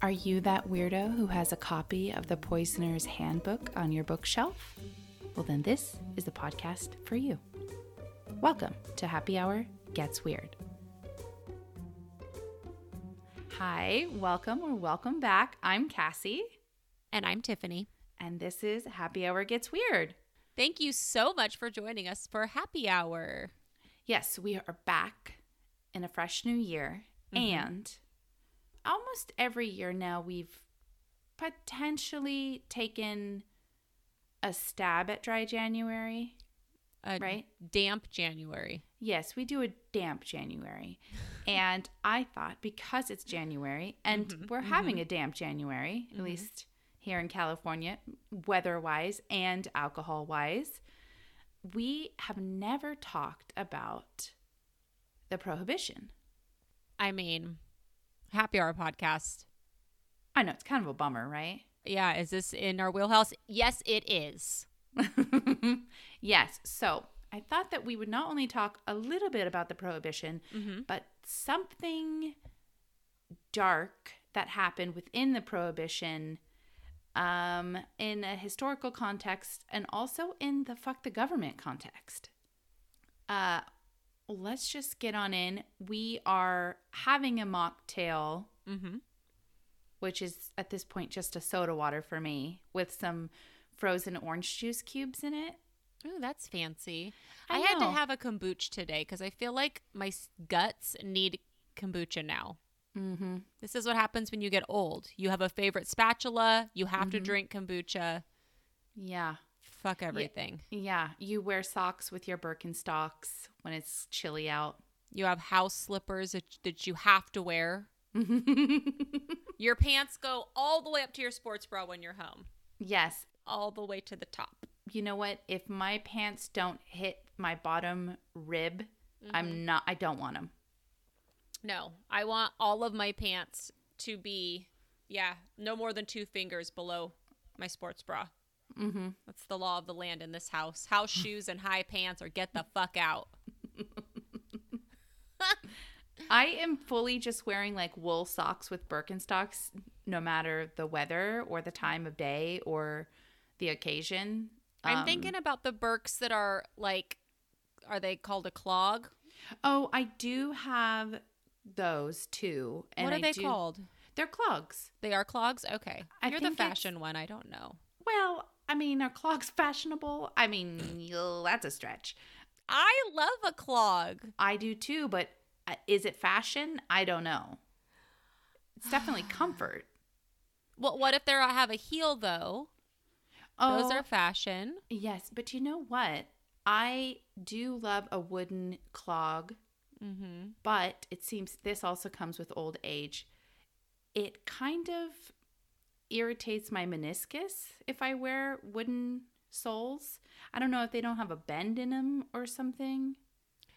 Are you that weirdo who has a copy of the Poisoner's Handbook on your bookshelf? Well, then this is the podcast for you. Welcome to Happy Hour Gets Weird. Hi, welcome or welcome back. I'm Cassie, And I'm Tiffany. and this is Happy Hour Gets Weird. Thank you so much for joining us for happy hour. Yes, we are back in a fresh new year. Mm-hmm. And almost every year now, we've potentially taken a stab at dry January. A Right. Damp January. Yes, we do a damp January. and I thought because it's January and mm-hmm, we're having mm-hmm. a damp January, at mm-hmm. least here in California, weather wise and alcohol wise, we have never talked about the prohibition. I mean, happy hour podcast. I know it's kind of a bummer, right? Yeah, is this in our wheelhouse? Yes, it is. yes. So I thought that we would not only talk a little bit about the prohibition, but something dark that happened within the prohibition um, in a historical context and also in the fuck the government context. Uh, let's just get on in. We are having a mocktail, Mm-hmm. which is at this point just a soda water for me with some frozen orange juice cubes in it. Ooh, that's fancy. I I, had to have a kombucha today because I feel like my guts need kombucha now. Mm-hmm. This is what happens when you get old. You have a favorite spatula. You have to drink kombucha. Yeah. Fuck everything. Yeah. You wear socks with your Birkenstocks when it's chilly out. You have house slippers that, that you have to wear. Your pants go all the way up to your sports bra when you're home, yes. all the way to the top. You know what? If my pants don't hit my bottom rib, I'm mm-hmm. not, I don't want them. No, I want all of my pants to be, yeah, no more than two fingers below my sports bra. Mm-hmm. That's the law of the land in this house. House shoes and high pants or get the fuck out. I am fully just wearing like wool socks with Birkenstocks, no matter the weather or the time of day or the occasion. I'm Um, thinking about the Birks that are like, are they called a clog? Oh, I do have those too. And what are I they do- called? They're clogs. They are clogs? Okay. I You're the fashion one. I don't know. Well, I mean, are clogs fashionable? I mean, that's a stretch. I love a clog. I do too, but uh, is it fashion? I don't know. It's definitely comfort. Well, what if they have a heel though? Oh, Those are fashion. yes, but you know what? I do love a wooden clog, Mm-hmm. but it seems this also comes with old age. It kind of irritates my meniscus if I wear wooden soles. I don't know if they don't have a bend in them or something.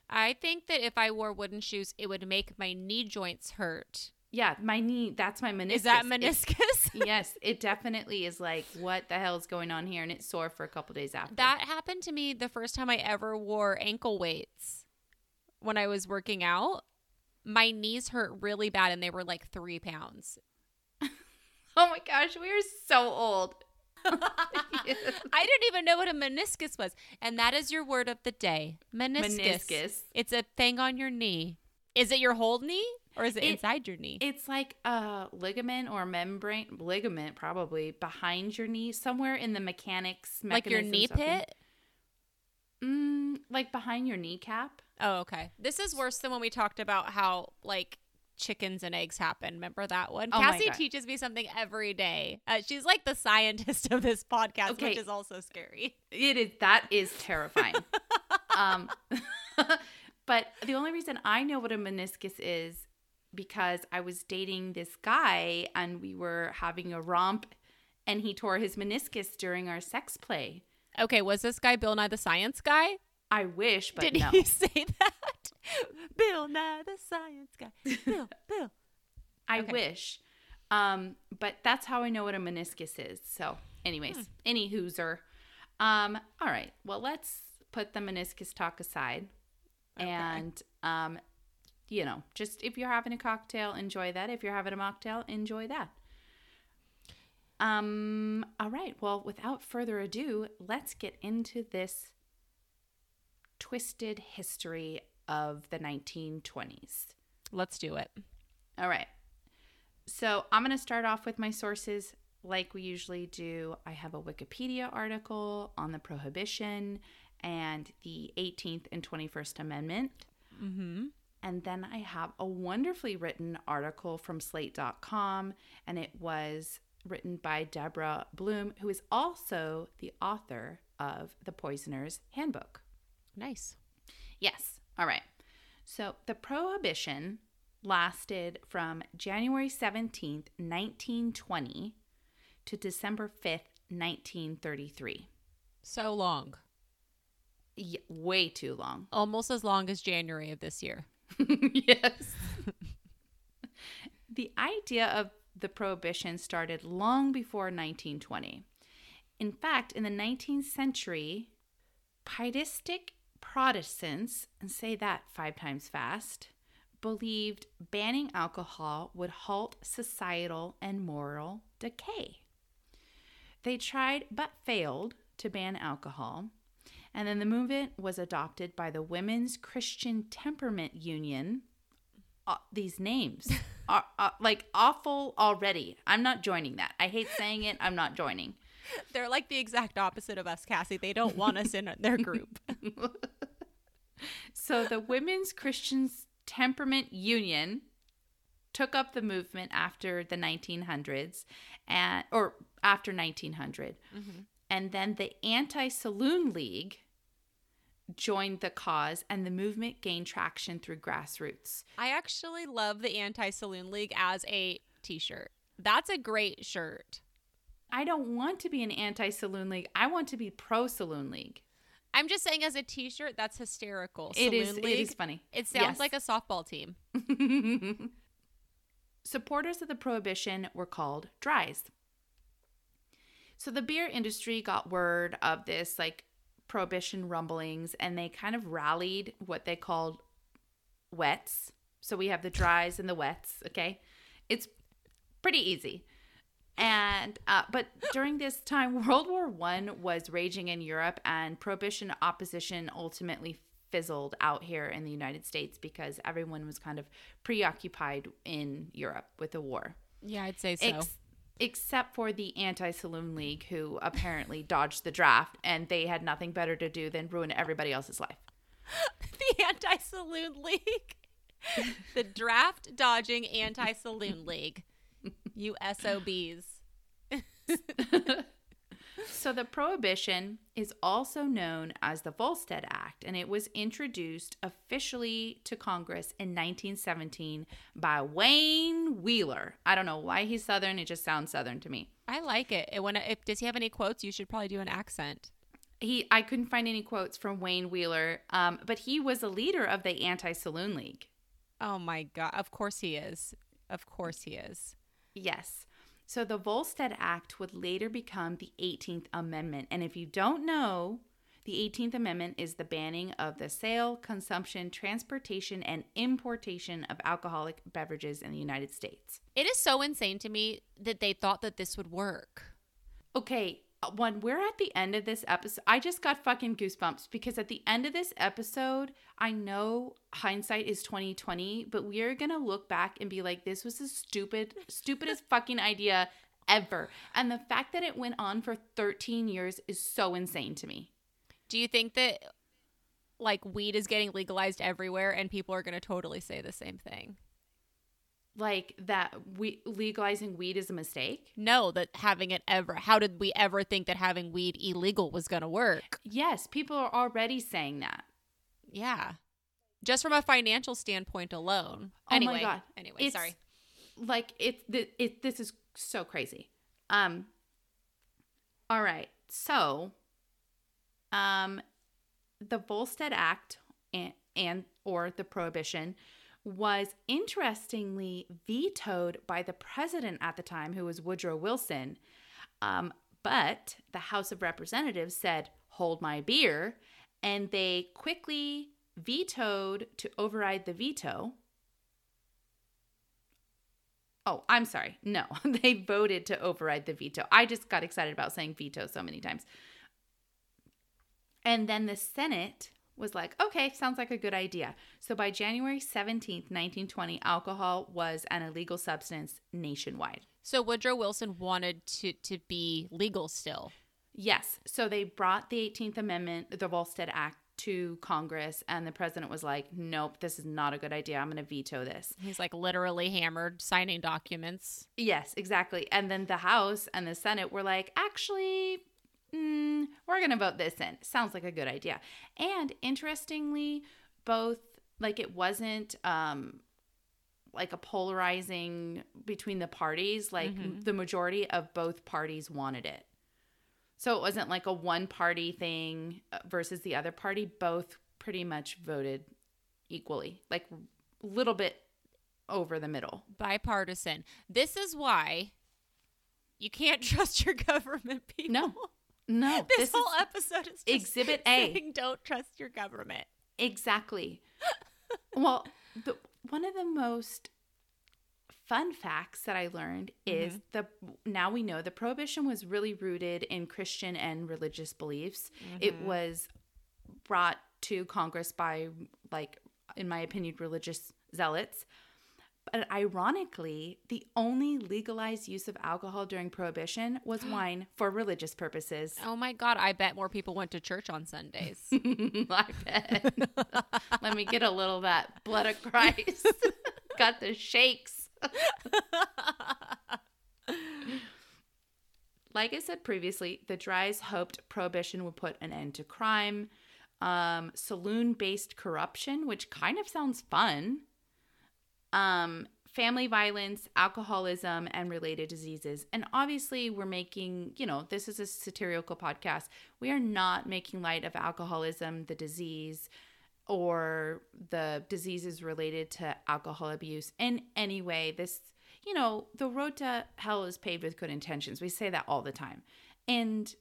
I think that if I wore wooden shoes, it would make my knee joints hurt. Yeah, my knee, that's my meniscus. Is that meniscus? yes, it definitely is like, what the hell is going on here? And it's sore for a couple days after. that happened to me the first time I ever wore ankle weights when I was working out. My knees hurt really bad and they were like three pounds. Oh my gosh, we are so old. I didn't even know what a meniscus was. And that is your word of the day meniscus. Meniscus. It's a thing on your knee. Is it your whole knee or is it, It- inside your knee? It's like a ligament or membrane, ligament probably behind your knee, somewhere in the mechanics. like your knee mechanisms of the- pit? Mm, like behind your kneecap. Oh, okay. This is worse than when we talked about how like chickens and eggs happen. Remember that one? Oh Cassie teaches me something every day. Uh, she's like the scientist of this podcast, Okay. which is also scary. It is that is terrifying. um, but the only reason I know what a meniscus is because I was dating this guy and we were having a romp, and he tore his meniscus during our sex play. Okay, was this guy Bill Nye the Science Guy? I wish, but Did no. he say that? Bill Nye the Science Guy. Bill, Bill. I Okay. wish. Um, but that's how I know what a meniscus is. So, anyways, Hmm. any hooser. Um, all right. Well, let's put the meniscus talk aside. Okay. And um, you know, just if you're having a cocktail, enjoy that. If you're having a mocktail, enjoy that. Um, all right. Well, without further ado, let's get into this twisted history of the 1920s. Let's do it. All right. So I'm going to start off with my sources like we usually do. I have a Wikipedia article on the Prohibition and the 18th and 21st Amendment. Mm-hmm. And then I have a wonderfully written article from slate.com, and it was written by Deborah Blum, who is also the author of The Poisoner's Handbook. Nice. Yes. All right. So the prohibition lasted from January 17th, 1920 to December 5th, 1933. So long. Y- way too long. Almost as long as January of this year. yes. the idea of the prohibition started long before 1920. In fact, in the 19th century, pietistic Protestants, and say that five times fast, believed banning alcohol would halt societal and moral decay. They tried but failed to ban alcohol, and then the movement was adopted by the Women's Christian Temperament Union. Uh, these names are uh, like awful already. I'm not joining that. I hate saying it. I'm not joining. They're like the exact opposite of us, Cassie. They don't want us in their group. so the Women's Christian Temperament Union took up the movement after the 1900s and or after 1900 Mm-hmm. and then the anti-saloon league joined the cause and the movement gained traction through grassroots I actually love the Anti Saloon League as a t shirt. That's a great shirt. i don't want to be an anti-saloon league i want to be pro-saloon league I'm just saying, as a t shirt, that's hysterical. It is. Saloon It is League, funny. It sounds Yes. like a softball team. Supporters of the prohibition were called dries. So the beer industry got word of this like prohibition rumblings and they kind of rallied what they called wets. So we have the dries and the wets, okay? It's pretty easy. And uh, but during this time, World War One was raging in Europe, and prohibition opposition ultimately fizzled out here in the United States because everyone was kind of preoccupied in Europe with the war, Yeah, I'd say so. Ex- except for the Anti-Saloon League, who apparently dodged the draft, and they had nothing better to do than ruin everybody else's life. the Anti Saloon League. the draft dodging Anti Saloon League. You SOBs. So the prohibition is also known as the Volstead Act, and it was introduced officially to Congress in 1917 by Wayne Wheeler. I don't know why he's Southern; it just sounds Southern to me. I like it. And when if does he have any quotes? You should probably do an accent. He, I couldn't find any quotes from Wayne Wheeler, um, but he was a leader of the Anti-Saloon League. Oh my god! Of course he is. Of course he is. Yes. So the Volstead Act would later become the 18th Amendment. And if you don't know, the 18th Amendment is the banning of the sale, consumption, transportation, and importation of alcoholic beverages in the United States. It is so insane to me that they thought that this would work. Okay, uh, when we're at the end of this episode, I just got fucking goosebumps because at the end of this episode, I know hindsight is 2020, but we are gonna look back and be like, this was the stupid, stupidest fucking idea ever. And the fact that it went on for 13 years is so insane to me. Do you think that like weed is getting legalized everywhere and people are going to totally say the same thing? Like that we legalizing weed is a mistake. No, that having it ever. How did we ever think that having weed illegal was going to work? Yes, people are already saying that. Yeah. Just from a financial standpoint alone. Oh my God. Anyway, It's- sorry. like it, it, it this is so crazy um all right so um the volstead act and, and or the prohibition was interestingly vetoed by the president at the time who was woodrow wilson um, but the house of representatives said hold my beer and they quickly vetoed to override the veto Oh, I'm sorry. No, they voted to override the veto. I just got excited about saying veto so many times. And then the Senate was like, okay, sounds like a good idea. So by January 17th, 1920, alcohol was an illegal substance nationwide. So Woodrow Wilson wanted to to be legal still. Yes. So they brought the 18th Amendment, the Volstead Act, to Congress, and the president was like, nope, this is not a good idea. I'm going to veto this. He's like literally hammered signing documents. Yes, exactly. And then the House and the Senate were like, actually, mm, we're going to vote this in. Sounds like a good idea. And interestingly, both, like, it wasn't, um, like a polarizing between the parties like Mhm. the majority of both parties wanted it so it wasn't like a one party thing uh, versus the other party both pretty much voted equally like a little bit over the middle Bipartisan. This is why you can't trust your government people. no no This, this, whole is episode is just Exhibit A. saying don't trust your government. exactly well the, one of the most fun facts that i learned is mm-hmm. the now we know the prohibition was really rooted in christian and religious beliefs it mm-hmm. was brought to congress by like in my opinion religious zealots but ironically the only legalized use of alcohol during prohibition was wine for religious purposes Oh my god, I bet more people went to church on Sundays. I bet. Let me get a little of that blood of Christ. Got the shakes. like I said previously, the Dries hoped prohibition would put an end to crime, um, saloon based corruption, which kind of sounds fun, um, family violence, alcoholism, and related diseases. And obviously, we're making, you know, this is a satirical podcast. We are not making light of alcoholism, the disease, or the diseases related to alcohol abuse in any way. This, you know, the road to hell is paved with good intentions. We say that all the time. And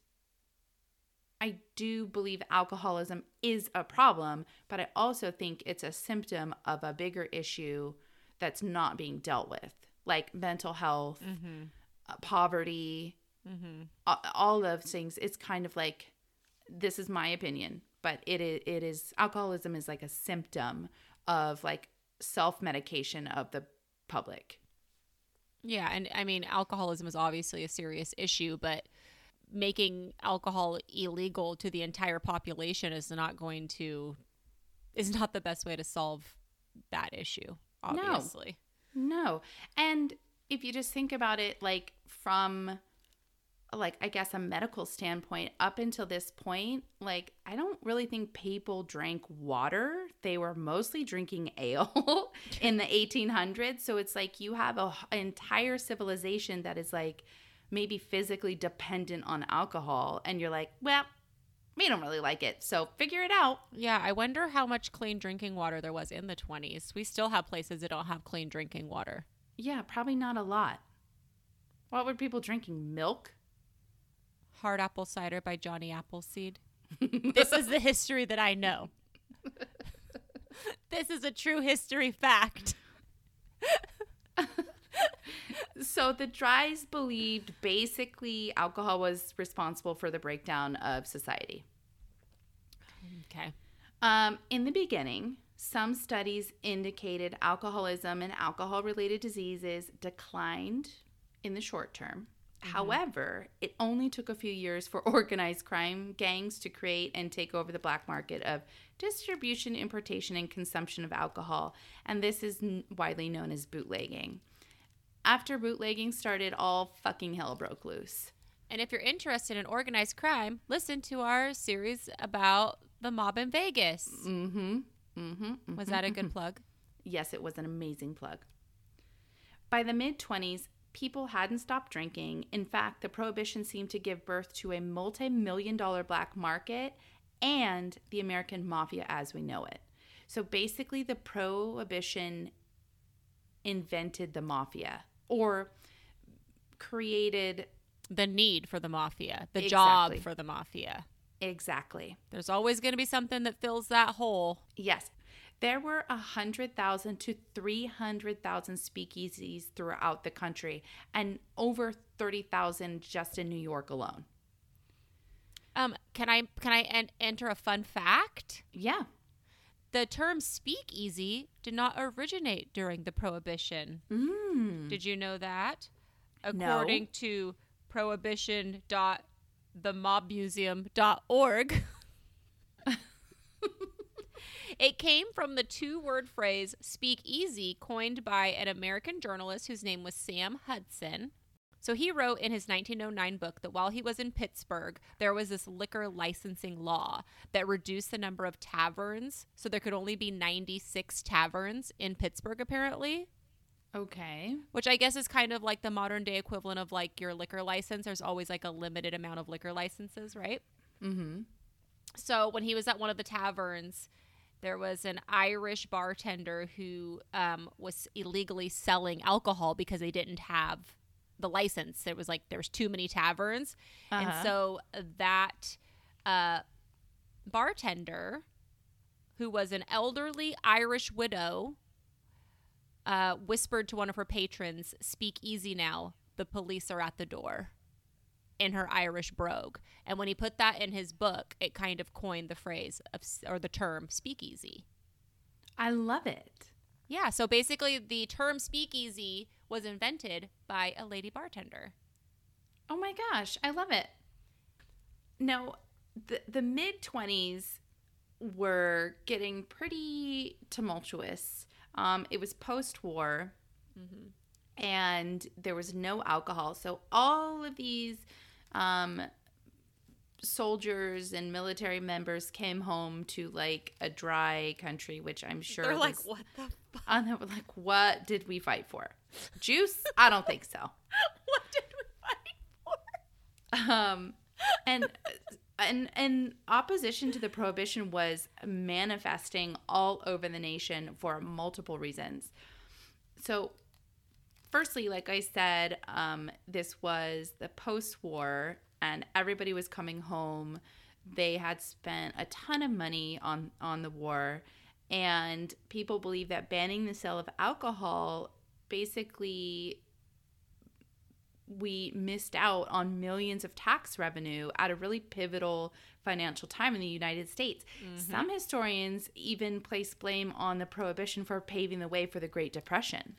I do believe alcoholism is a problem, but I also think it's a symptom of a bigger issue that's not being dealt with, like mental health, uh, poverty, a- all those things. It's kind of like this is my opinion, but it is, it is alcoholism is like a symptom of like self medication of the public. Yeah, and I mean, alcoholism is obviously a serious issue, but making alcohol illegal to the entire population is not going to is not the best way to solve that issue, obviously. No. And if you just think about it like from like I guess a medical standpoint up until this point, like I don't really think people drank water. They were mostly drinking ale in the 1800s, so it's like you have a h- entire civilization that is like maybe physically dependent on alcohol and you're like, "Well, we don't really like it. So figure it out." Yeah, I wonder how much clean drinking water there was in the 20s. We still have places that don't have clean drinking water. Yeah, probably not a lot. What were people drinking? Milk? Hard apple cider by Johnny Appleseed. this is the history that I know. this is a true history fact. So the Dries believed basically alcohol was responsible for the breakdown of society. Okay. Um, in the beginning, some studies indicated alcoholism and alcohol related diseases declined in the short term. However, it only took a few years for organized crime gangs to create and take over the black market of distribution, importation, and consumption of alcohol. And this is n- widely known as bootlegging. After bootlegging started, all fucking hell broke loose. And if you're interested in organized crime, listen to our series about the mob in Vegas. Mm-hmm. Mm-hmm. Was that a good plug? Yes, it was an amazing plug. By the mid 20s, people hadn't stopped drinking. In fact, the prohibition seemed to give birth to a multi million dollar black market and the American mafia as we know it. So basically, the prohibition invented the mafia or created The need for the mafia, the job for the mafia. exactly. There's always going to be something that fills that hole. Yes. There were 100,000 to 300,000 speakeasies throughout the country and over 30,000 just in New York alone. Um, can I can I en- enter a fun fact? Yeah. The term speakeasy did not originate during the prohibition. Mm. Did you know that? No. According to prohibition.themobmuseum.org. it came from the two word phrase speak easy, coined by an American journalist whose name was Sam Hudson. So he wrote in his 1909 book that while he was in Pittsburgh, there was this liquor licensing law that reduced the number of taverns. So there could only be 96 taverns in Pittsburgh, apparently Okay. which I guess is kind of like the modern day equivalent of like your liquor license. There's always like a limited amount of liquor licenses, right? Mm-hmm. So when he was at one of the taverns, there was an Irish bartender who um, was illegally selling alcohol because they didn't have the license. There was like there was too many taverns, and Uh-huh. so that uh, bartender, who was an elderly Irish widow, uh, whispered to one of her patrons, "Speak easy now. The police are at the door." In her Irish brogue, and when he put that in his book, it kind of coined the phrase of, or the term "speakeasy." I love it. Yeah, so basically, the term "speakeasy" was invented by a lady bartender. Oh my gosh, I love it. Now, the the mid 20s were getting pretty tumultuous. Um, it was post war, and there was no alcohol. So all of these um, soldiers and military members came home to like a dry country, which I'm sure They're like, "What the fuck? and they were like, what did we fight for? Juice? I don't think so. What did we fight for?" um and and and opposition to the prohibition was manifesting all over the nation for multiple reasons so firstly like i said um this was the post-war and everybody was coming home they had spent a ton of money on on the war and people believe that banning the sale of alcohol basically we missed out on millions of tax revenue at a really pivotal financial time in the United States. Some historians even place blame on the prohibition for paving the way for the Great Depression.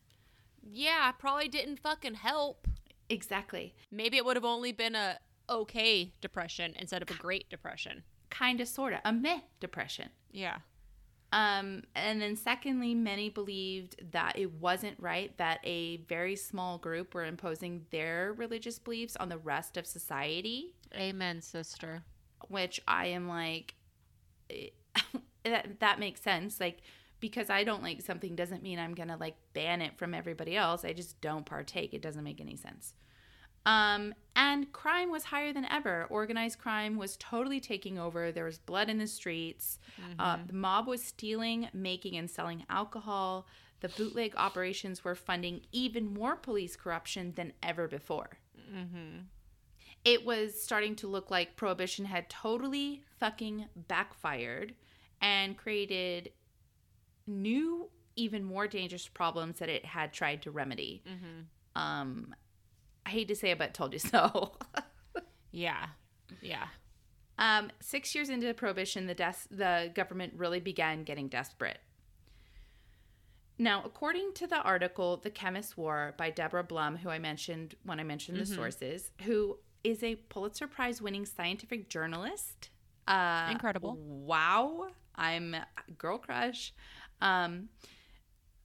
Yeah, probably didn't fucking help. Exactly. Maybe it would have only been a okay depression instead of a great depression. Kind of, sort of. A meh depression. Yeah. Um, and then, secondly, many believed that it wasn't right that a very small group were imposing their religious beliefs on the rest of society. Amen, sister. which I am like, eh, that that makes sense. Like because I don't like something doesn't mean I'm gonna like ban it from everybody else. I just don't partake. It doesn't make any sense. Um, and crime was higher than ever. Organized crime was totally taking over. There was blood in the streets. Uh, the mob was stealing, making, and selling alcohol. The bootleg operations were funding even more police corruption than ever before it was starting to look like prohibition had totally fucking backfired and created new even more dangerous problems that it had tried to remedy um i hate to say it but told you so Yeah. Yeah. um six years into the prohibition the des- the government really began getting desperate now, according to the article "The Chemist's War" by Deborah Blum, who I mentioned when I mentioned the sources, who is a Pulitzer Prize-winning scientific journalist. Uh, Incredible. Wow, I'm a girl crush. Um,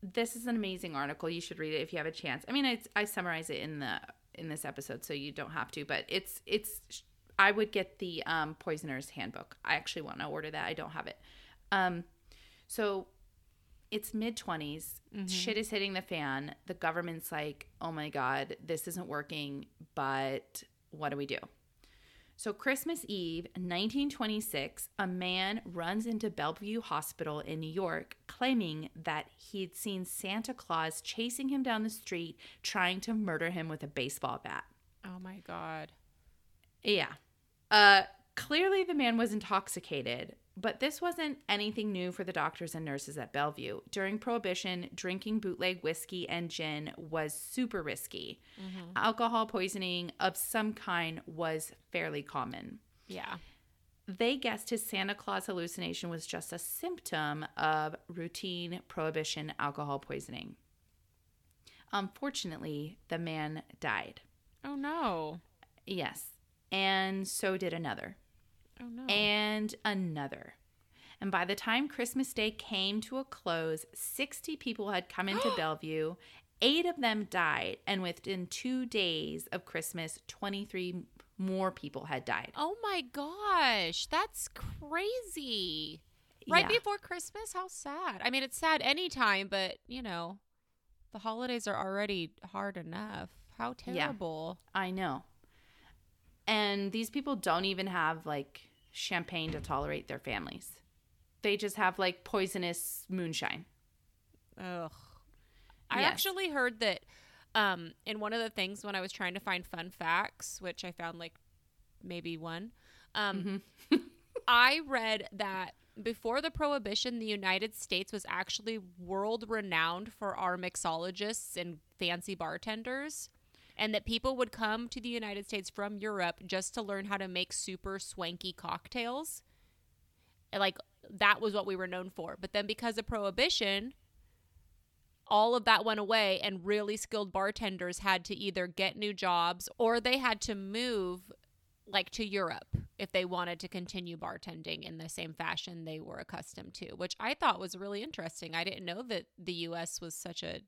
this is an amazing article. You should read it if you have a chance. I mean, I, I summarize it in the in this episode, so you don't have to. But it's it's. I would get the um, Poisoner's Handbook. I actually want to order that. I don't have it. Um, so it's mid 20s. Shit is hitting the fan. The government's like, oh my God, this isn't working, but what do we do? So, Christmas Eve, 1926, a man runs into Bellevue Hospital in New York claiming that he'd seen Santa Claus chasing him down the street, trying to murder him with a baseball bat. Oh my god. Yeah. Uh, clearly, the man was intoxicated, But this wasn't anything new for the doctors and nurses at Bellevue. During Prohibition, drinking bootleg whiskey and gin was super risky. Mm-hmm. Alcohol poisoning of some kind was fairly common. Yeah. They guessed his Santa Claus hallucination was just a symptom of routine Prohibition alcohol poisoning. Unfortunately, the man died. Oh no. Yes. And so did another. Oh no. and another. And by the time Christmas Day came to a close, 60 people had come into Bellevue. Eight of them died. And within two days of Christmas, 23 more people had died. oh my gosh, that's crazy. Right Yeah. before Christmas? How sad. I mean, it's sad anytime, but you know, the holidays are already hard enough. How terrible. I know. And these people don't even have like champagne to tolerate their families. They just have like poisonous moonshine. Ugh. I Yes. actually heard that um, in one of the things when I was trying to find fun facts, which I found like maybe one, um, I read that before the prohibition, the United States was actually world renowned for our mixologists and fancy bartenders. And that people would come to the United States from Europe just to learn how to make super swanky cocktails. Like that was what we were known for. But then because of prohibition, all of that went away and really skilled bartenders had to either get new jobs or they had to move like to Europe if they wanted to continue bartending in the same fashion they were accustomed to, which I thought was really interesting. I didn't know that the US was such a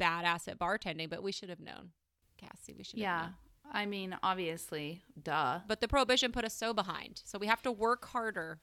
badass at bartending, but we should have known. Cassie, we should Yeah. I mean, obviously, duh. But the prohibition put us so behind. So we have to work harder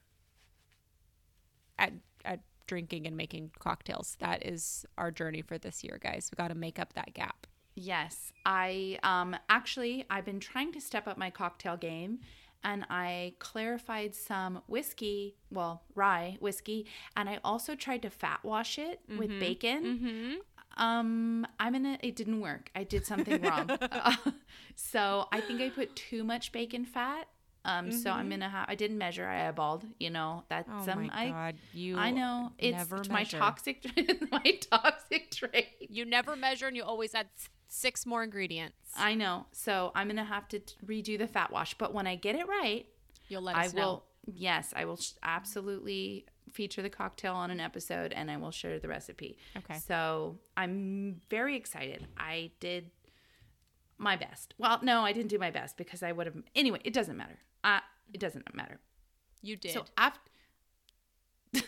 at at drinking and making cocktails. That is our journey for this year, guys. We got to make up that gap. Yes, I um actually I've been trying to step up my cocktail game and I clarified some whiskey, well, rye whiskey, and I also tried to fat wash it with bacon. Mm-hmm. Um I'm in a it didn't work. I did something wrong. Uh, so, I think I put too much bacon fat. Um so I'm going to have I didn't measure, I eyeballed, you know, that's Oh um my I god, you I know it's never my toxic my toxic trait. You never measure and you always add six more ingredients. I know. So I'm gonna have to t- redo the fat wash. But when I get it right, You'll let I us will. know. Yes, I will absolutely feature the cocktail on an episode, and I will share the recipe. Okay. So I'm very excited. I did my best. Well, no, I didn't do my best because I would have. Anyway, it doesn't matter. Uh, it doesn't matter. You did. So after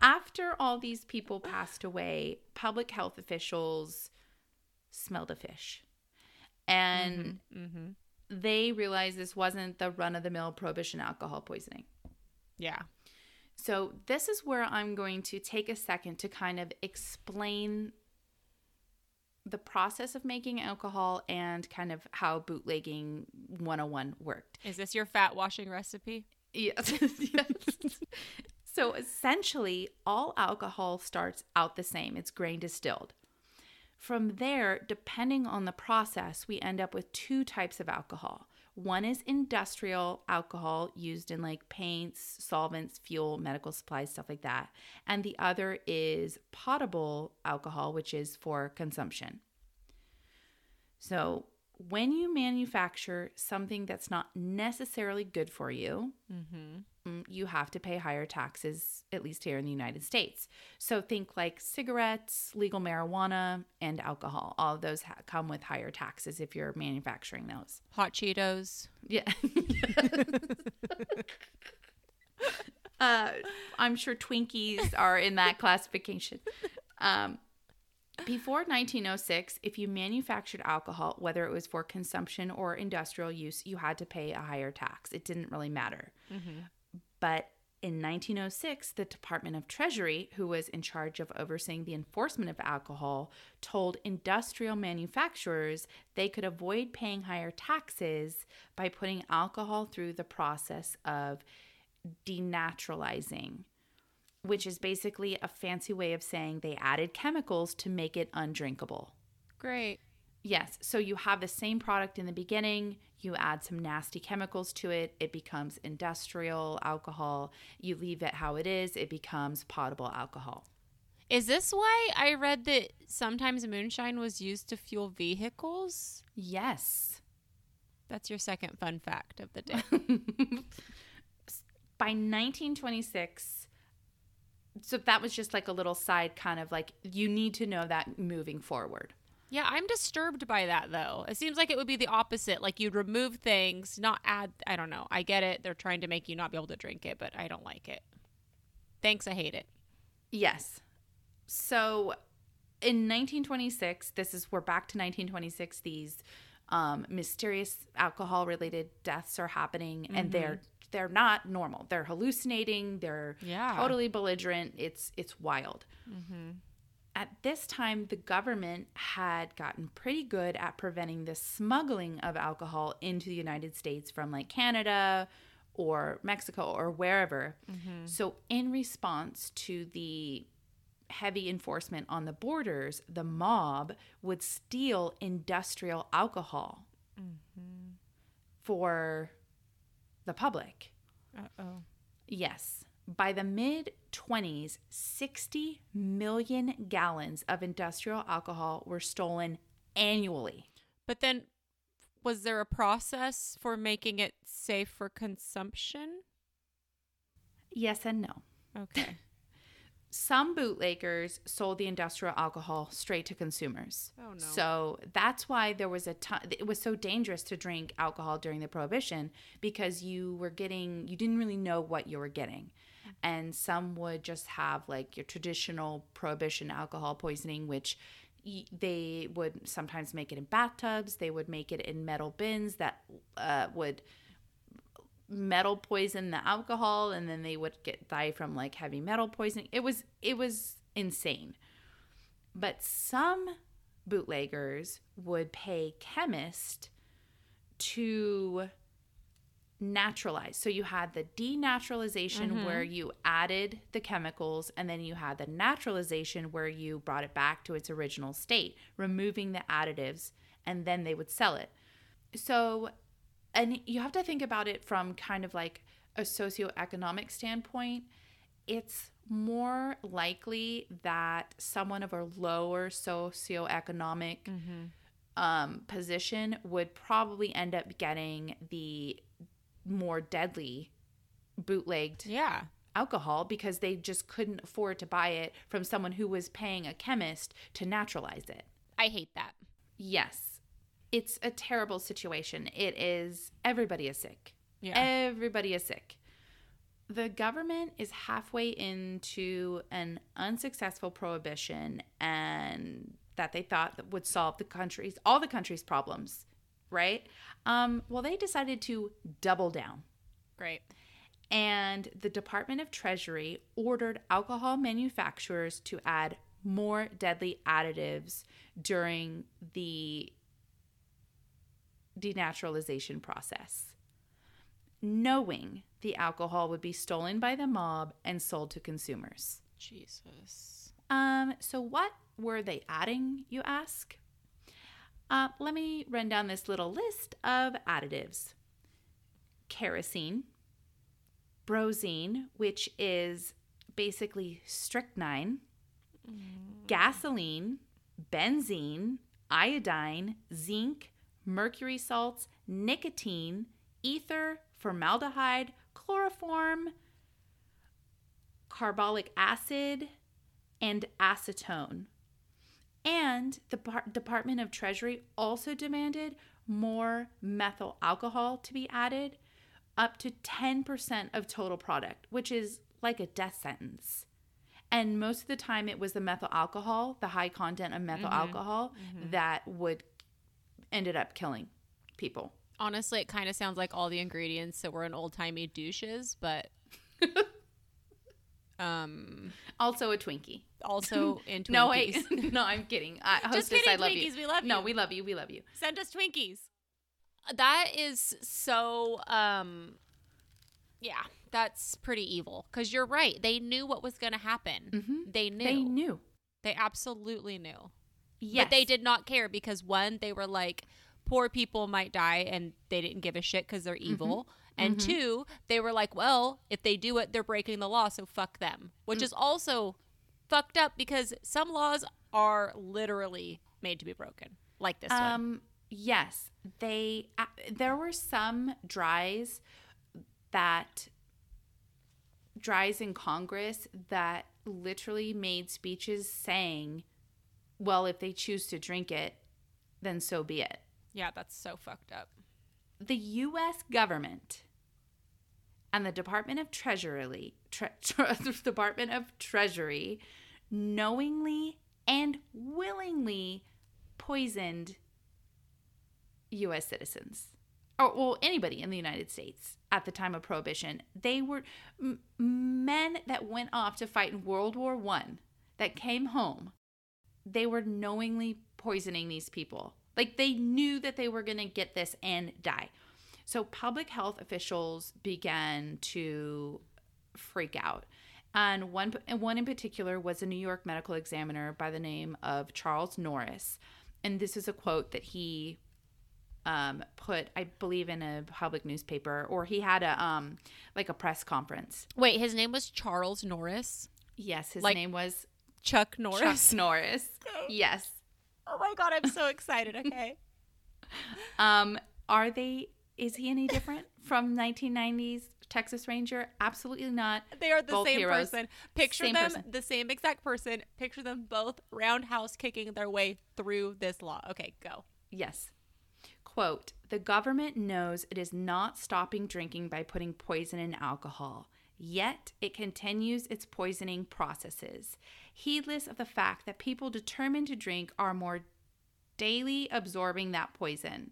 after all these people passed away, public health officials smelled a fish. And mm-hmm. they realized this wasn't the run of the mill prohibition alcohol poisoning. Yeah. So, this is where I'm going to take a second to kind of explain the process of making alcohol and kind of how bootlegging 101 worked. Is this your fat washing recipe? Yes. yes. So essentially, all alcohol starts out the same. It's grain distilled. From there, depending on the process, we end up with two types of alcohol. One is industrial alcohol used in like paints, solvents, fuel, medical supplies, stuff like that. And the other is potable alcohol, which is for consumption. So, when you manufacture something that's not necessarily good for you, Mm-hmm. Mm, you have to pay higher taxes, at least here in the United States. So think like cigarettes, legal marijuana, and alcohol. All of those ha- come with higher taxes if you're manufacturing those. Hot Cheetos. Yeah. uh, I'm sure Twinkies are in that classification. Um, before 1906, if you manufactured alcohol, whether it was for consumption or industrial use, you had to pay a higher tax. It didn't really matter. But in 1906, the Department of Treasury, who was in charge of overseeing the enforcement of alcohol, told industrial manufacturers they could avoid paying higher taxes by putting alcohol through the process of denaturalizing, which is basically a fancy way of saying they added chemicals to make it undrinkable. Great. Yes. So you have the same product in the beginning, you add some nasty chemicals to it, it becomes industrial alcohol. You leave it how it is, it becomes potable alcohol. Is this why I read that sometimes moonshine was used to fuel vehicles? Yes. That's your second fun fact of the day. By 1926, so that was just like a little side kind of like you need to know that moving forward. Yeah, I'm disturbed by that though. It seems like it would be the opposite. Like you'd remove things, not add. I don't know. I get it. They're trying to make you not be able to drink it, but I don't like it. Thanks, I hate it. Yes. So in 1926, this is we're back to 1926. These um, mysterious alcohol related deaths are happening, and they're they're not normal. They're hallucinating. They're Yeah. totally belligerent. It's it's wild. At this time, the government had gotten pretty good at preventing the smuggling of alcohol into the United States from like Canada or Mexico or wherever. So, in response to the heavy enforcement on the borders, the mob would steal industrial alcohol for the public. Uh oh. Yes. By the mid 20s, 60 million gallons of industrial alcohol were stolen annually. But then, was there a process for making it safe for consumption? Yes and no. Okay. Some bootleggers sold the industrial alcohol straight to consumers. Oh, no. So that's why there was a ton. It was so dangerous to drink alcohol during the prohibition because you were getting, you didn't really know what you were getting. And some would just have like your traditional prohibition alcohol poisoning, which they would sometimes make it in bathtubs. They would make it in metal bins that uh, would metal poison the alcohol and then they would get die from like heavy metal poisoning. It was it was insane. But some bootleggers would pay chemist to naturalize. So you had the denaturalization mm-hmm. where you added the chemicals and then you had the naturalization where you brought it back to its original state removing the additives and then they would sell it. So and you have to think about it from kind of like a socioeconomic standpoint it's more likely that someone of a lower socioeconomic um, position would probably end up getting the more deadly bootlegged yeah. alcohol because they just couldn't afford to buy it from someone who was paying a chemist to naturalize it. I hate that. Yes. It's a terrible situation. It is everybody is sick. Yeah. Everybody is sick. The government is halfway into an unsuccessful prohibition and that they thought that would solve the country's all the country's problems, right? Um, well, they decided to double down Great. and the Department of Treasury ordered alcohol manufacturers to add more deadly additives during the denaturalization process, knowing the alcohol would be stolen by the mob and sold to consumers. Jesus. Um, so what were they adding, you ask? Uh, let me run down this little list of additives kerosene, bromine, which is basically strychnine, gasoline, benzene, iodine, zinc, mercury salts, nicotine, ether, formaldehyde, chloroform, carbolic acid, and acetone. And the Par- Department of Treasury also demanded more methyl alcohol to be added, up to 10% of total product, which is like a death sentence. And most of the time, it was the methyl alcohol, the high content of methyl mm-hmm. alcohol, mm-hmm. that would ended up killing people. Honestly, it kind of sounds like all the ingredients that were in old timey douches, but um, Also, a Twinkie. also in Twinkies. No, wait, no, I'm kidding. I, hostess, kidding, I love Twinkies, you. we love you. No, we love you. We love you. Send us Twinkies. That is so um yeah, that's pretty evil cuz you're right. They knew what was going to happen. Mhm. They knew. They knew. They absolutely knew. Yes. But they did not care because one, they were like poor people might die and they didn't give a shit because they're Mm-hmm. evil. And two, they were like, well, if they do it, they're breaking the law, so fuck them. Which Mm. is also fucked up because some laws are literally made to be broken, like this one. Um, yes, they. Uh, there were some dries that dries in Congress that literally made speeches saying, "Well, if they choose to drink it, then so be it." Yeah, that's so fucked up. The U.S. government and the Department of Treasury, tre- tre- Department of Treasury, knowingly and willingly poisoned U.S. citizens, or well, anybody in the United States at the time of Prohibition. They were m- men that went off to fight in World War One that came home. They were knowingly poisoning these people. Like they knew that they were going to get this and die. So public health officials began to freak out. And one and one in particular was a New York medical examiner by the name of Charles Norris. And this is a quote that he um, put, I believe, in a public newspaper, or he had a um, like a press conference. Wait, his name was Charles Norris? Yes, his Like name was Chuck Norris? Chuck Norris. Yes. Oh my god, I'm so excited. Okay. Um, are they? Is he any different from 1990s Texas Ranger? Absolutely not. They are the Both same heroes. person. Picture Same them, person. the same exact person. Picture them both roundhouse kicking their way through this law. Okay, go. Yes. Quote The government knows it is not stopping drinking by putting poison in alcohol, yet it continues its poisoning processes, heedless of the fact that people determined to drink are more daily absorbing that poison.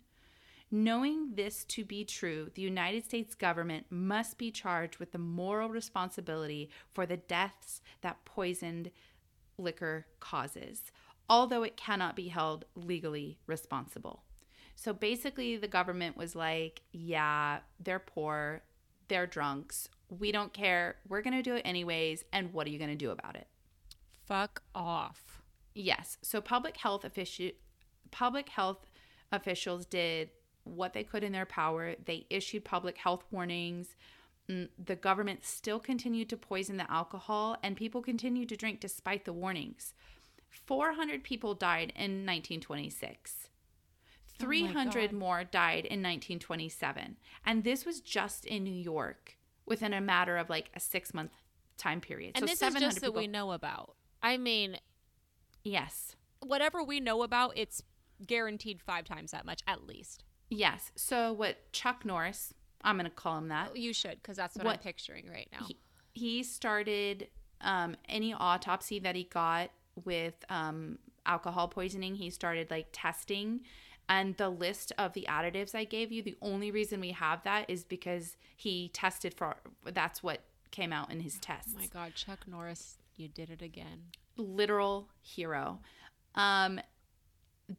Knowing this to be true, the United States government must be charged with the moral responsibility for the deaths that poisoned liquor causes, although it cannot be held legally responsible. So basically, the government was like, yeah, they're poor, they're drunks, we don't care, we're going to do it anyways, and what are you going to do about it? Fuck off. Yes. So public health offici- public health officials did what they could in their power. They issued public health warnings. Mm, The government still continued to poison the alcohol, and people continued to drink despite the warnings. 400 people died in 1926. 300 God. more died in 1927. And this was just in New York within a matter of like a six month time period. And so this is 700 just that we know about. I mean, yes. whatever we know about, it's guaranteed five times that much at least. Yes. So what Chuck Norris, I'm going to call him that. You should, because that's what, What- I'm picturing right now. He, he started um, any autopsy that he got with um, alcohol poisoning. He started like testing, and the list of the additives I gave you. The only reason we have that is because he tested for. That's what came out in his tests. oh my God, Chuck Norris, you did it again. literal hero. Um,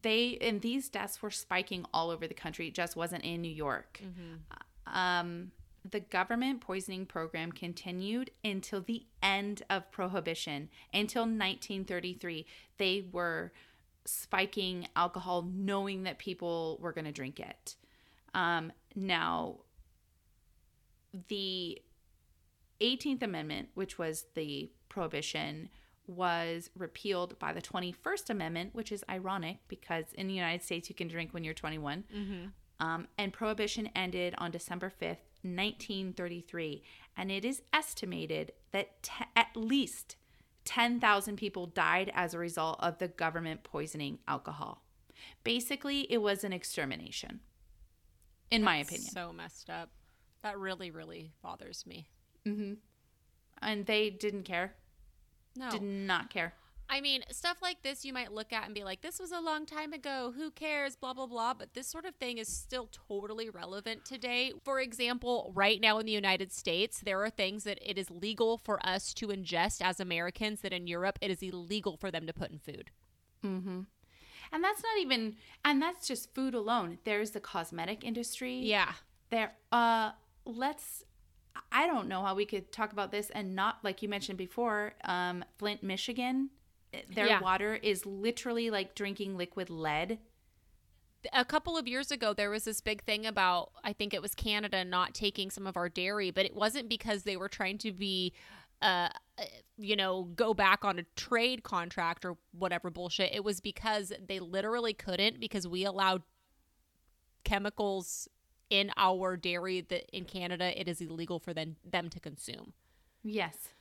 they and these deaths were spiking all over the country. It just wasn't in New York. Um, the government poisoning program continued until the end of prohibition until 1933 they were spiking alcohol knowing that people were going to drink it. Um, now the 18th amendment which was the prohibition was repealed by the 21st amendment which is ironic because in the united states you can drink when you're 21 um, and prohibition ended on December 5th, 1933. And it is estimated that te- at least 10,000 people died as a result of the government poisoning alcohol. Basically, it was an extermination, in my opinion. So messed up. That really, really bothers me. Mm-hmm. and they didn't care, No. did not care. I mean, stuff like this you might look at and be like, this was a long time ago. Who cares? Blah, blah, blah. But this sort of thing is still totally relevant today. For example, right now in the United States, there are things that it is legal for us to ingest as Americans that in Europe it is illegal for them to put in food. Mm-hmm. And that's not even, and that's just food alone. There's the cosmetic industry. Yeah. there uh let's i don't know how we could talk about this and not like you mentioned before um flint michigan their Yeah. water is literally like drinking liquid lead a couple of years ago there was this big thing about I think it was Canada not taking some of our dairy, but it wasn't because they were trying to be uh you know go back on a trade contract or whatever bullshit. It was because they literally couldn't because we allowed chemicals in our dairy that in Canada it is illegal for them them to consume. Yes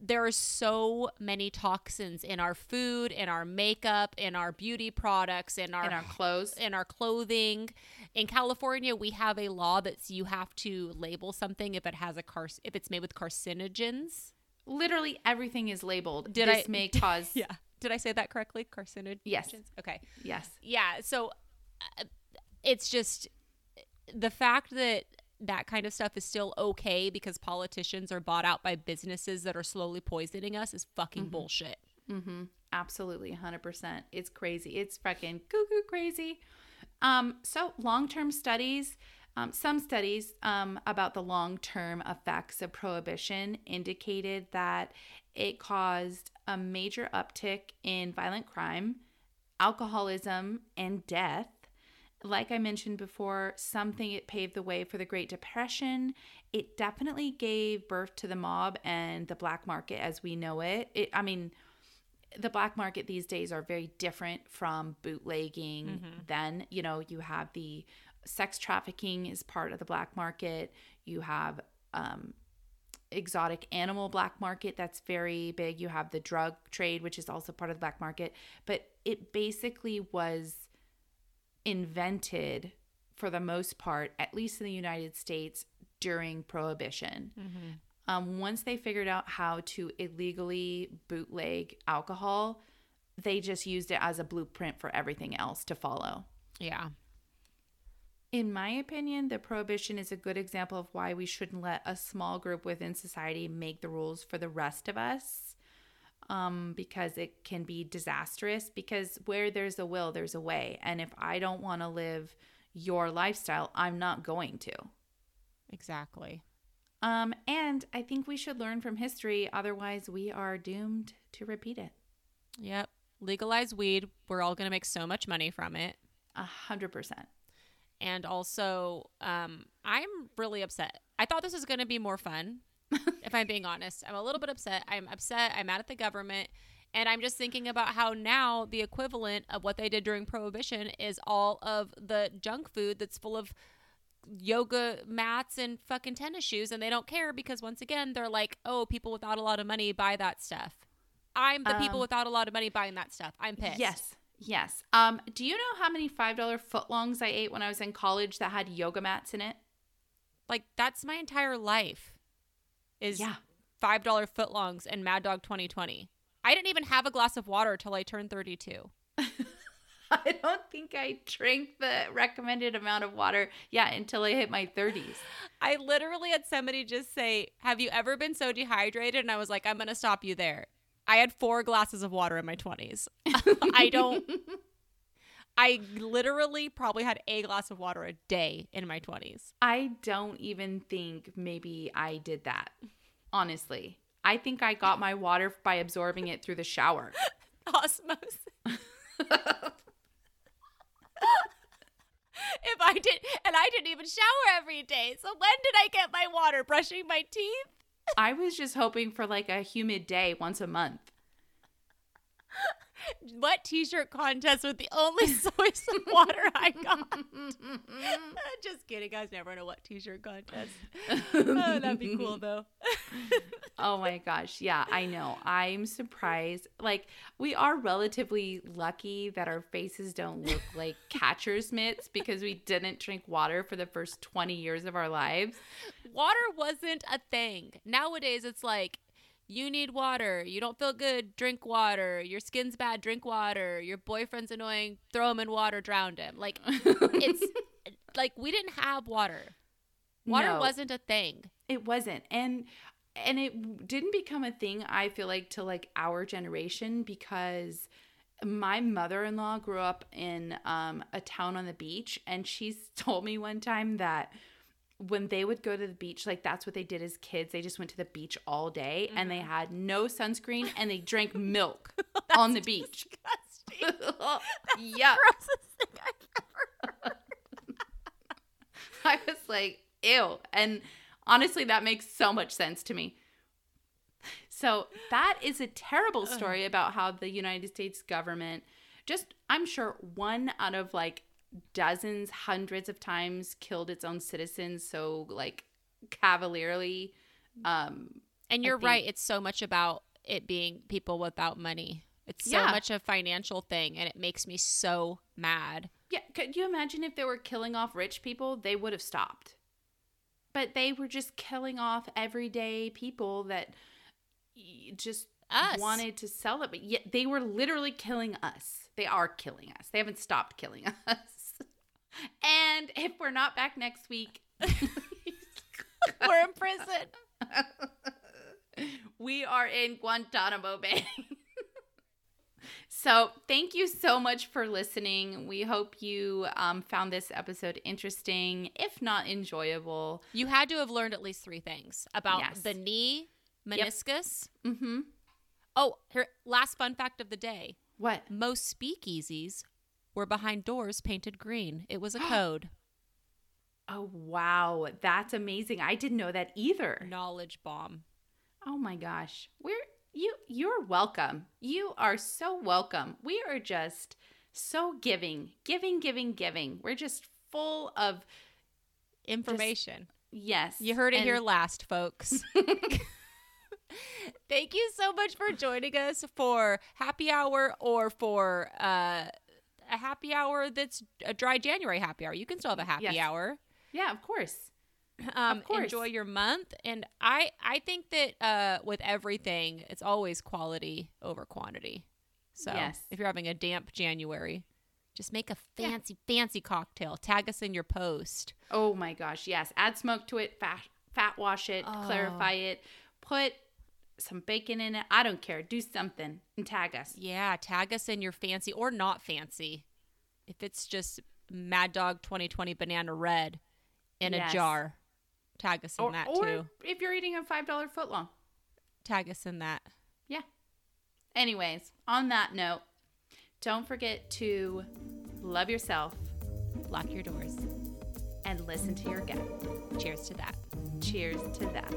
there are so many toxins in our food, in our makeup, in our beauty products, in our in our clothes, in our clothing. In California, we have a law that you have to label something if it has a car if it's made with carcinogens. Literally everything is labeled. Did this I may cause Yeah. Did I say that correctly? Carcinogens? Yes. Okay. Yes. Yeah, so uh, it's just the fact that that kind of stuff is still okay because politicians are bought out by businesses that are slowly poisoning us is fucking Mm-hmm. bullshit. Mm-hmm. Absolutely, hundred percent. It's crazy. It's fucking cuckoo crazy. Um, so long-term studies, um, some studies um, about the long-term effects of prohibition indicated that it caused a major uptick in violent crime, alcoholism, and death. Like I mentioned before, something it paved the way for the Great Depression. It definitely gave birth to the mob and the black market as we know it. It, I mean, the black market these days are very different from bootlegging then. You know you have the sex trafficking is part of the black market. You have um exotic animal black market that's very big. You have the drug trade which is also part of the black market. But it basically was invented for the most part at least in the united states during prohibition um, once they figured out how to illegally bootleg alcohol, they just used it as a blueprint for everything else to follow. Yeah. In my opinion, the prohibition is a good example of why we shouldn't let a small group within society make the rules for the rest of us. Um, because it can be disastrous. Because where there's a will, there's a way. And if I don't want to live your lifestyle, I'm not going to. Exactly. Um, and I think we should learn from history, otherwise, we are doomed to repeat it. Yep. Legalize weed. We're all going to make so much money from it. A hundred percent. And also, um, I'm really upset. I thought this was going to be more fun, if I'm being honest. I'm a little bit upset. I'm upset. I'm mad at the government. And I'm just thinking about how now the equivalent of what they did during Prohibition is all of the junk food that's full of yoga mats and fucking tennis shoes. And they don't care because, once again, they're like, oh, people without a lot of money buy that stuff. I'm the people Um, without a lot of money buying that stuff. I'm pissed. Yes. Yes. Um, do you know how many five dollar footlongs I ate when I was in college that had yoga mats in it? Like, that's my entire life. Is Yeah. five dollar footlongs and Mad Dog 2020. I didn't even have a glass of water till I turned 32. I don't think I drank the recommended amount of water, yeah, until I hit my thirties. I literally had somebody just say, "Have you ever been so dehydrated?" And I was like, "I'm going to stop you there." I had four glasses of water in my 20s. I don't I literally probably had a glass of water a day in my 20s. I don't even think maybe I did that. Honestly. I think I got my water by absorbing it through the shower. Osmosis. if I did and I didn't even shower every day. So when did I get my water brushing my teeth? I was just hoping for like a humid day once a month. What t-shirt contest with the only source of water I got? Just kidding. I was never in a what t-shirt contest. Oh, that'd be cool though. Oh my gosh. Yeah, I know. I'm surprised. Like, we are relatively lucky that our faces don't look like catcher's mitts because we didn't drink water for the first 20 years of our lives. Water wasn't a thing. Nowadays it's like you need water. You don't feel good, drink water. Your skin's bad, drink water. Your boyfriend's annoying, throw him in water, drown him. Like it's like we didn't have water. Water No. wasn't a thing. It wasn't. And and it didn't become a thing I feel like to like our generation because my mother-in-law grew up in um, a town on the beach and she's told me one time that when they would go to the beach like that's what they did as kids. They just went to the beach all day and they mm-hmm. had no sunscreen and they drank milk on the beach. yeah Grossest thing I've ever I was like, ew. And honestly, that makes so much sense to me. So that is a terrible story about how the United States government just, I'm sure, one out of like dozens, hundreds of times killed its own citizens so like cavalierly. Um, And you're think- right. It's so much about it being people without money. It's so Yeah. much a financial thing, and it makes me so mad. Yeah, could you imagine if they were killing off rich people? They would have stopped. But they were just killing off everyday people that just Us. wanted to sell it. But yet they were literally killing us. They are killing us. They haven't stopped killing us. And if we're not back next week, We're in prison. we are in Guantanamo Bay. so, thank you so much for listening. We hope you um, found this episode interesting, if not enjoyable. You had to have learned at least three things about Yes. the knee, Yep. meniscus. Mm-hmm. Oh, here, last fun fact of the day. What? Most speakeasies were behind doors painted green. It was a code. Oh, wow. That's amazing. I didn't know that either. Knowledge bomb. Oh my gosh. We're you you're welcome. You are so welcome. We are just so giving, giving, giving, giving. We're just full of Information. yes. You heard it and- here last, folks. Thank you so much for joining us for happy hour or for uh, a happy hour that's a dry January happy hour. You can still have a happy Yes. hour. Yeah, of course. Um, Of course. Enjoy your month, and I I think that uh, with everything, it's always quality over quantity. So Yes. if you're having a damp January, just make a Yeah. fancy fancy cocktail. Tag us in your post. Oh my gosh, yes. Add smoke to it, fat fat wash it, Oh. clarify it, put some bacon in it. I don't care. Do something and tag us. Yeah, tag us in your fancy or not fancy. If it's just Mad Dog 2020 Banana Red in Yes. a jar, tag us in Or, that or too. if you're eating a five dollar footlong. Tag us in that. Yeah. Anyways, on that note, don't forget to love yourself Lock your doors. and listen to your gut. Cheers to that. Cheers to that.